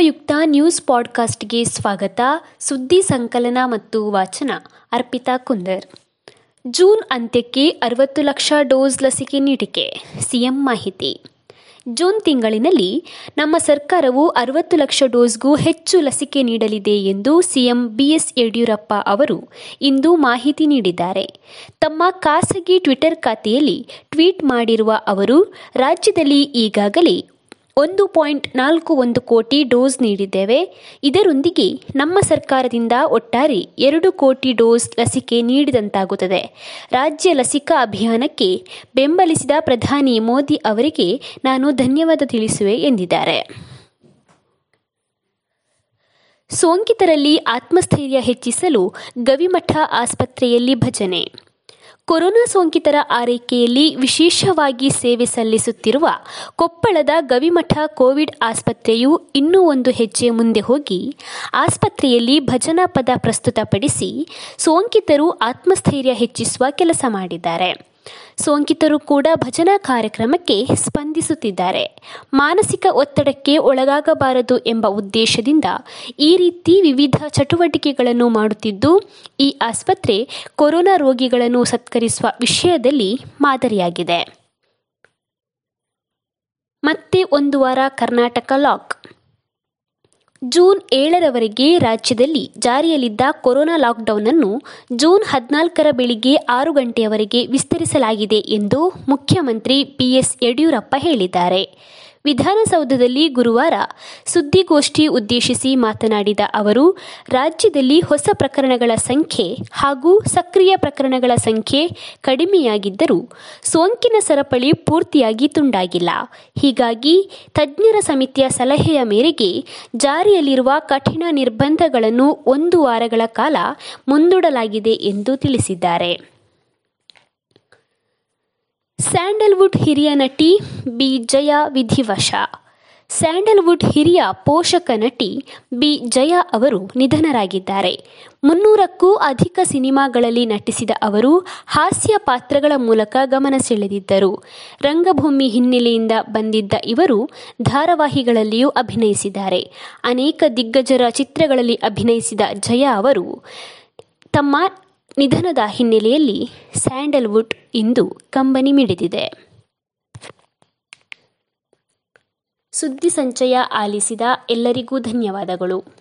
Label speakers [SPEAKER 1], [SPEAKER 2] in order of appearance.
[SPEAKER 1] ಉಪಯುಕ್ತ ನ್ಯೂಸ್ ಪಾಡ್ಕಾಸ್ಟ್ಗೆ ಸ್ವಾಗತ. ಸುದ್ದಿ ಸಂಕಲನ ಮತ್ತು ವಾಚನ, ಅರ್ಪಿತಾ ಕುಂದರ್. ಜೂನ್ ಅಂತ್ಯಕ್ಕೆ ಅರವತ್ತು ಲಕ್ಷ ಡೋಸ್ ಲಸಿಕೆ ನೀಡಿಕೆ, ಸಿಎಂ ಮಾಹಿತಿ. ಜೂನ್ ತಿಂಗಳಿನಲ್ಲಿ ನಮ್ಮ ಸರ್ಕಾರವು ಅರವತ್ತು ಲಕ್ಷ ಡೋಸ್ಗೂ ಹೆಚ್ಚು ಲಸಿಕೆ ನೀಡಲಿದೆ ಎಂದು ಸಿಎಂ ಬಿಎಸ್ ಯಡಿಯೂರಪ್ಪ ಅವರು ಇಂದು ಮಾಹಿತಿ ನೀಡಿದ್ದಾರೆ. ತಮ್ಮ ಖಾಸಗಿ ಟ್ವಿಟರ್ ಖಾತೆಯಲ್ಲಿ ಟ್ವೀಟ್ ಮಾಡಿರುವ ಅವರು, ರಾಜ್ಯದಲ್ಲಿ ಈಗಾಗಲೇ ಒಂದು ಪಾಯಿಂಟ್ ನಾಲ್ಕು ಒಂದು ಕೋಟಿ ಡೋಸ್ ನೀಡಿದ್ದೇವೆ. ಇದರೊಂದಿಗೆ ನಮ್ಮ ಸರ್ಕಾರದಿಂದ ಒಟ್ಟಾರೆ ಎರಡು ಕೋಟಿ ಡೋಸ್ ಲಸಿಕೆ ನೀಡಿದಂತಾಗುತ್ತದೆ. ರಾಜ್ಯ ಲಸಿಕಾ ಅಭಿಯಾನಕ್ಕೆ ಬೆಂಬಲಿಸಿದ ಪ್ರಧಾನಿ ಮೋದಿ ಅವರಿಗೆ ನಾನು ಧನ್ಯವಾದ ತಿಳಿಸುವೆ ಎಂದಿದ್ದಾರೆ. ಸೋಂಕಿತರಲ್ಲಿ ಆತ್ಮಸ್ಥೈರ್ಯ ಹೆಚ್ಚಿಸಲು ಗವಿಮಠ ಆಸ್ಪತ್ರೆಯಲ್ಲಿ ಭಜನೆ. ಕೊರೋನಾ ಸೋಂಕಿತರ ಆರೈಕೆಯಲ್ಲಿ ವಿಶೇಷವಾಗಿ ಸೇವೆ ಸಲ್ಲಿಸುತ್ತಿರುವ ಕೊಪ್ಪಳದ ಗವಿಮಠ ಕೋವಿಡ್ ಆಸ್ಪತ್ರೆಯು ಇನ್ನೂ ಒಂದು ಹೆಜ್ಜೆ ಮುಂದೆ ಹೋಗಿ ಆಸ್ಪತ್ರೆಯಲ್ಲಿ ಭಜನಾ ಪದ ಪ್ರಸ್ತುತಪಡಿಸಿ ಸೋಂಕಿತರು ಆತ್ಮಸ್ಥೈರ್ಯ ಹೆಚ್ಚಿಸುವ ಕೆಲಸ ಮಾಡಿದ್ದಾರೆ. ಸೋಂಕಿತರು ಕೂಡ ಭಜನಾ ಕಾರ್ಯಕ್ರಮಕ್ಕೆ ಸ್ಪಂದಿಸುತ್ತಿದ್ದಾರೆ. ಮಾನಸಿಕ ಒತ್ತಡಕ್ಕೆ ಒಳಗಾಗಬಾರದು ಎಂಬ ಉದ್ದೇಶದಿಂದ ಈ ರೀತಿ ವಿವಿಧ ಚಟುವಟಿಕೆಗಳನ್ನು ಮಾಡುತ್ತಿದ್ದು, ಈ ಆಸ್ಪತ್ರೆ ಕೊರೋನಾ ರೋಗಿಗಳನ್ನು ಸತ್ಕರಿಸುವ ವಿಷಯದಲ್ಲಿ ಮಾದರಿಯಾಗಿದೆ. ಮತ್ತೆ ಒಂದು ವಾರ ಕರ್ನಾಟಕ ಲಾಕ್ ಜೂನ್ ಏಳರವರೆಗೆ ರಾಜ್ಯದಲ್ಲಿ ಜಾರಿಯಲ್ಲಿದ್ದ ಕೊರೋನಾ ಲಾಕ್ಡೌನ್ ಅನ್ನು ಜೂನ್ ಹದಿನಾಲ್ಕರ ಬೆಳಿಗ್ಗೆ ಆರು ಗಂಟೆಯವರೆಗೆ ವಿಸ್ತರಿಸಲಾಗಿದೆ ಎಂದು ಮುಖ್ಯಮಂತ್ರಿ ಬಿಎಸ್ ಯಡಿಯೂರಪ್ಪ ಹೇಳಿದ್ದಾರೆ. ವಿಧಾನಸೌಧದಲ್ಲಿ ಗುರುವಾರ ಸುದ್ದಿಗೋಷ್ಠಿ ಉದ್ದೇಶಿಸಿ ಮಾತನಾಡಿದ ಅವರು, ರಾಜ್ಯದಲ್ಲಿ ಹೊಸ ಪ್ರಕರಣಗಳ ಸಂಖ್ಯೆ ಹಾಗೂ ಸಕ್ರಿಯ ಪ್ರಕರಣಗಳ ಸಂಖ್ಯೆ ಕಡಿಮೆಯಾಗಿದ್ದರೂ ಸೋಂಕಿನ ಸರಪಳಿ ಪೂರ್ತಿಯಾಗಿ ತುಂಡಾಗಿಲ್ಲ. ಹೀಗಾಗಿ ತಜ್ಞರ ಸಮಿತಿಯ ಸಲಹೆಯ ಮೇರೆಗೆ ಜಾರಿಯಲ್ಲಿರುವ ಕಠಿಣ ನಿರ್ಬಂಧಗಳನ್ನು ಒಂದು ವಾರಗಳ ಕಾಲ ಮುಂದೂಡಲಾಗಿದೆ ಎಂದು ತಿಳಿಸಿದ್ದಾರೆ. ಸ್ಯಾಂಡಲ್ವುಡ್ ಹಿರಿಯ ನಟಿ ಬಿ ಜಯ ವಿಧಿವಶ. ಸ್ಯಾಂಡಲ್ವುಡ್ ಹಿರಿಯ ಪೋಷಕ ನಟಿ ಬಿ ಜಯ ಅವರು ನಿಧನರಾಗಿದ್ದಾರೆ. ಮುನ್ನೂರಕ್ಕೂ ಅಧಿಕ ಸಿನಿಮಾಗಳಲ್ಲಿ ನಟಿಸಿದ ಅವರು ಹಾಸ್ಯ ಪಾತ್ರಗಳ ಮೂಲಕ ಗಮನ ಸೆಳೆದಿದ್ದರು. ರಂಗಭೂಮಿ ಹಿನ್ನೆಲೆಯಿಂದ ಬಂದಿದ್ದ ಇವರು ಧಾರಾವಾಹಿಗಳಲ್ಲಿಯೂ ಅಭಿನಯಿಸಿದ್ದಾರೆ. ಅನೇಕ ದಿಗ್ಗಜರ ಚಿತ್ರಗಳಲ್ಲಿ ಅಭಿನಯಿಸಿದ ಜಯ ಅವರು ತಮ್ಮ ನಿಧನದ ಹಿನ್ನೆಲೆಯಲ್ಲಿ ಸ್ಯಾಂಡಲ್ವುಡ್ ಇಂದು ಕಂಬನಿ ಮಿಡಿದಿದೆ. ಸುದ್ದಿ ಸಂಚಯ ಆಲಿಸಿದ ಎಲ್ಲರಿಗೂ ಧನ್ಯವಾದಗಳು.